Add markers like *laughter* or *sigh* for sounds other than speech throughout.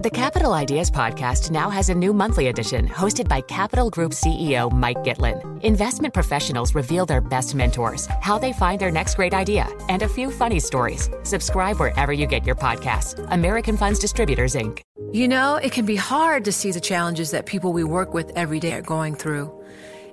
The Capital Ideas Podcast now has a new monthly edition hosted by Capital Group CEO Mike Gitlin. Investment professionals reveal their best mentors, how they find their next great idea, and a few funny stories. Subscribe wherever you get your podcasts. American Funds Distributors, Inc. You know, it can be hard to see the challenges that people we work with every day are going through.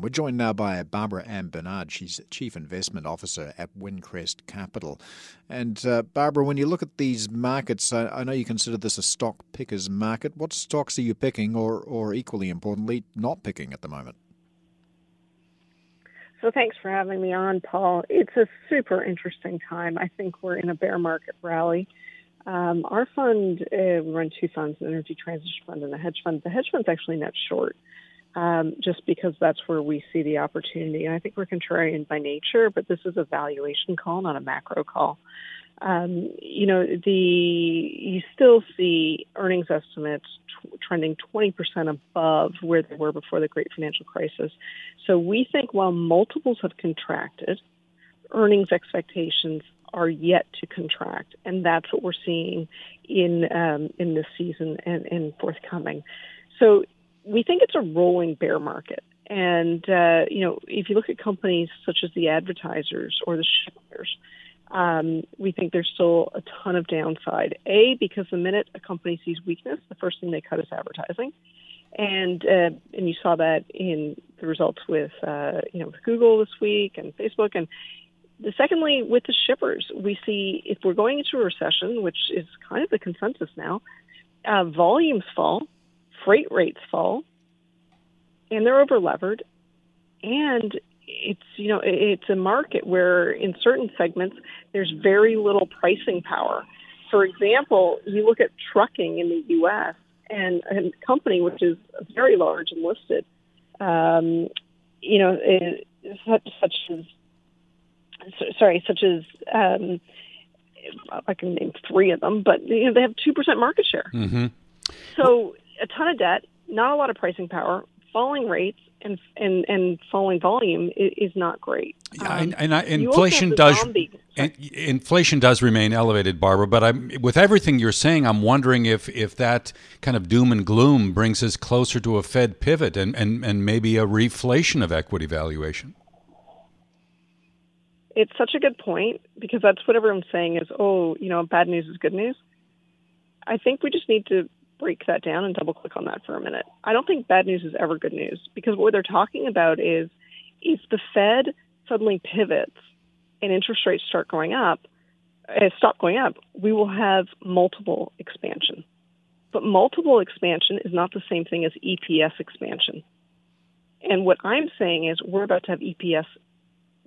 We're joined now by Barbara Ann Bernard. She's Chief Investment Officer at Wincrest Capital. And uh, Barbara, when you look at these markets, I, I, know you consider this a stock picker's market. What stocks are you picking, or, or equally importantly, not picking at the moment? So thanks for having me on, Paul. It's a super interesting time. I think we're in a bear market rally. Um, our fund, uh, we run two funds, an energy transition fund and a hedge fund. The hedge fund's actually net short um, just because that's where we see the opportunity. And I think we're contrarian by nature, but this is a valuation call, not a macro call. Um, you know, the you still see earnings estimates t- trending 20% above where they were before the great financial crisis. So we think while multiples have contracted, earnings expectations are yet to contract, and that's what we're seeing in um, in this season and, and forthcoming. So we think it's a rolling bear market. And, uh, you know, if you look at companies such as the advertisers or the shippers, um, we think there's still a ton of downside. A, because the minute a company sees weakness, the first thing they cut is advertising. And uh, and you saw that in the results with uh, you know with Google this week and Facebook and the secondly with the shippers we see if we're going into a recession which is kind of the consensus now uh, volumes fall freight rates fall and they're over levered and it's you know it's a market where in certain segments there's very little pricing power for example you look at trucking in the US and a company which is very large and listed um, you know such, such as sorry such as um, I can name three of them, but you know they have two percent market share. Mm-hmm. So ton of debt, not a lot of pricing power, falling rates, and and and falling volume is, is not great. Yeah, um, and, and I, inflation does inflation does remain elevated, Barbara. But I'm, with everything you're saying, I'm wondering if if that kind of doom and gloom brings us closer to a Fed pivot and and, and maybe a reflation of equity valuation. It's such a good point because that's what everyone's saying is, oh, you know, bad news is good news. I think we just need to break that down and double click on that for a minute. I don't think bad news is ever good news because what they're talking about is if the Fed suddenly pivots and interest rates start going up, uh, stop going up, we will have multiple expansion. But multiple expansion is not the same thing as EPS expansion. And what I'm saying is we're about to have EPS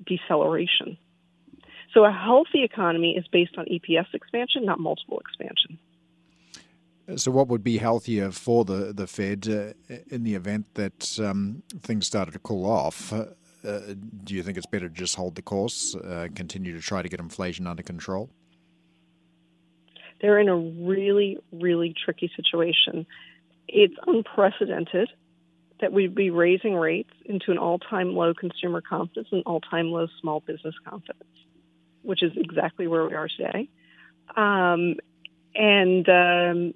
deceleration. So a healthy economy is based on EPS expansion, not multiple expansion. So, what would be healthier for the the Fed uh, in the event that um, things started to cool off? Uh, uh, do you think it's better to just hold the course, uh, continue to try to get inflation under control? They're in a really, really tricky situation. It's unprecedented that we'd be raising rates into an all-time low consumer confidence and all-time low small business confidence, which is exactly where we are today. Um, and um,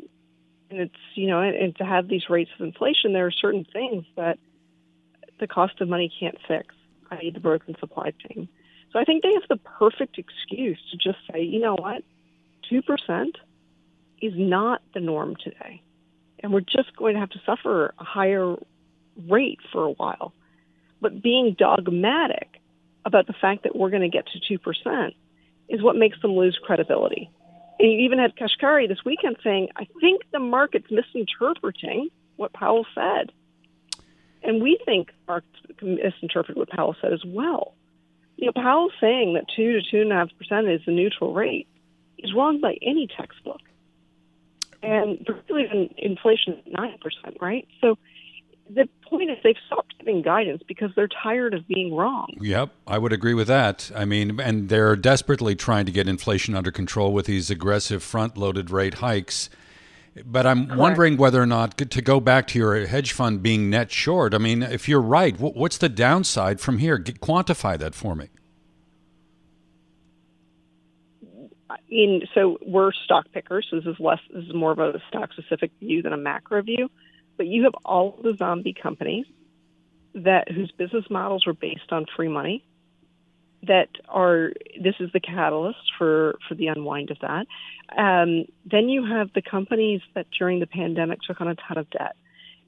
and it's you know and, and to have these rates of inflation there are certain things that the cost of money can't fix i.e. the broken supply chain so i think they have the perfect excuse to just say you know what 2% is not the norm today and we're just going to have to suffer a higher rate for a while. But being dogmatic about the fact that we're going to get to 2% is what makes them lose credibility. And you even had Kashkari this weekend saying, I think the market's misinterpreting what Powell said. And we think markets misinterpreted what Powell said as well. You know, Powell saying that 2 to 2.5% is the neutral rate is wrong by any textbook. And particularly when inflation is 9%, right? So the point is they've stopped giving guidance because they're tired of being wrong. Yep, I would agree with that. I mean, and they're desperately trying to get inflation under control with these aggressive front-loaded rate hikes. But I'm Correct. wondering whether or not to go back to your hedge fund being net short. I mean, if you're right, what's the downside from here? Quantify that for me. In so we're stock pickers. So this is less. This is more of a stock specific view than a macro view. But you have all the zombie companies that whose business models are based on free money that are this is the catalyst for for the unwind of that. Um, then you have the companies that during the pandemic took on a ton of debt,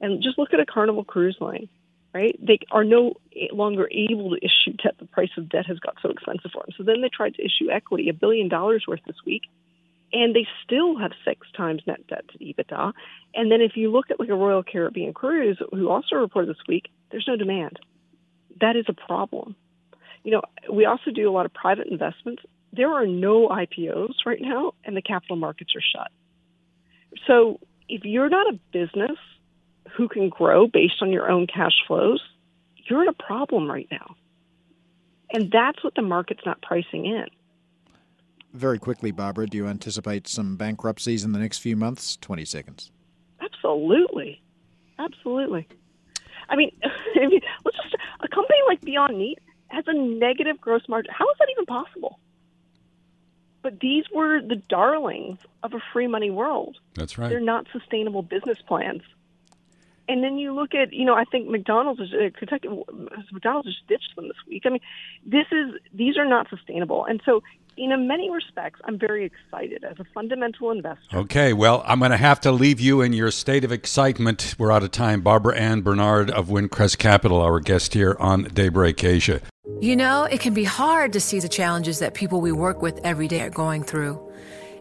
and just look at a Carnival Cruise Line, right? They are no longer able to issue debt. The price of debt has got so expensive for them. So then they tried to issue equity, a billion dollars worth this week, and they still have six times net debt to EBITDA. And then if you look at like a Royal Caribbean cruise, who also reported this week, there's no demand. That is a problem. You know, we also do a lot of private investments. There are no IPOs right now, and the capital markets are shut. So if you're not a business who can grow based on your own cash flows, you're in a problem right now. And that's what the market's not pricing in. Very quickly, Barbara, do you anticipate some bankruptcies in the next few months? 20 seconds. Absolutely. Absolutely. I mean, *laughs* I mean, let's just a company like Beyond Meat has a negative gross margin. How is that even possible? But these were the darlings of a free money world. That's right. They're not sustainable business plans. And then you look at, you know, I think McDonald's is uh, Kentucky. McDonald's just ditched them this week. I mean, this is these are not sustainable. And so in many respects, I'm very excited as a fundamental investor. Okay, well, I'm going to have to leave you in your state of excitement. We're out of time. Barbara Ann Bernard of Wincrest Capital, our guest here on Daybreak Asia. You know, it can be hard to see the challenges that people we work with every day are going through.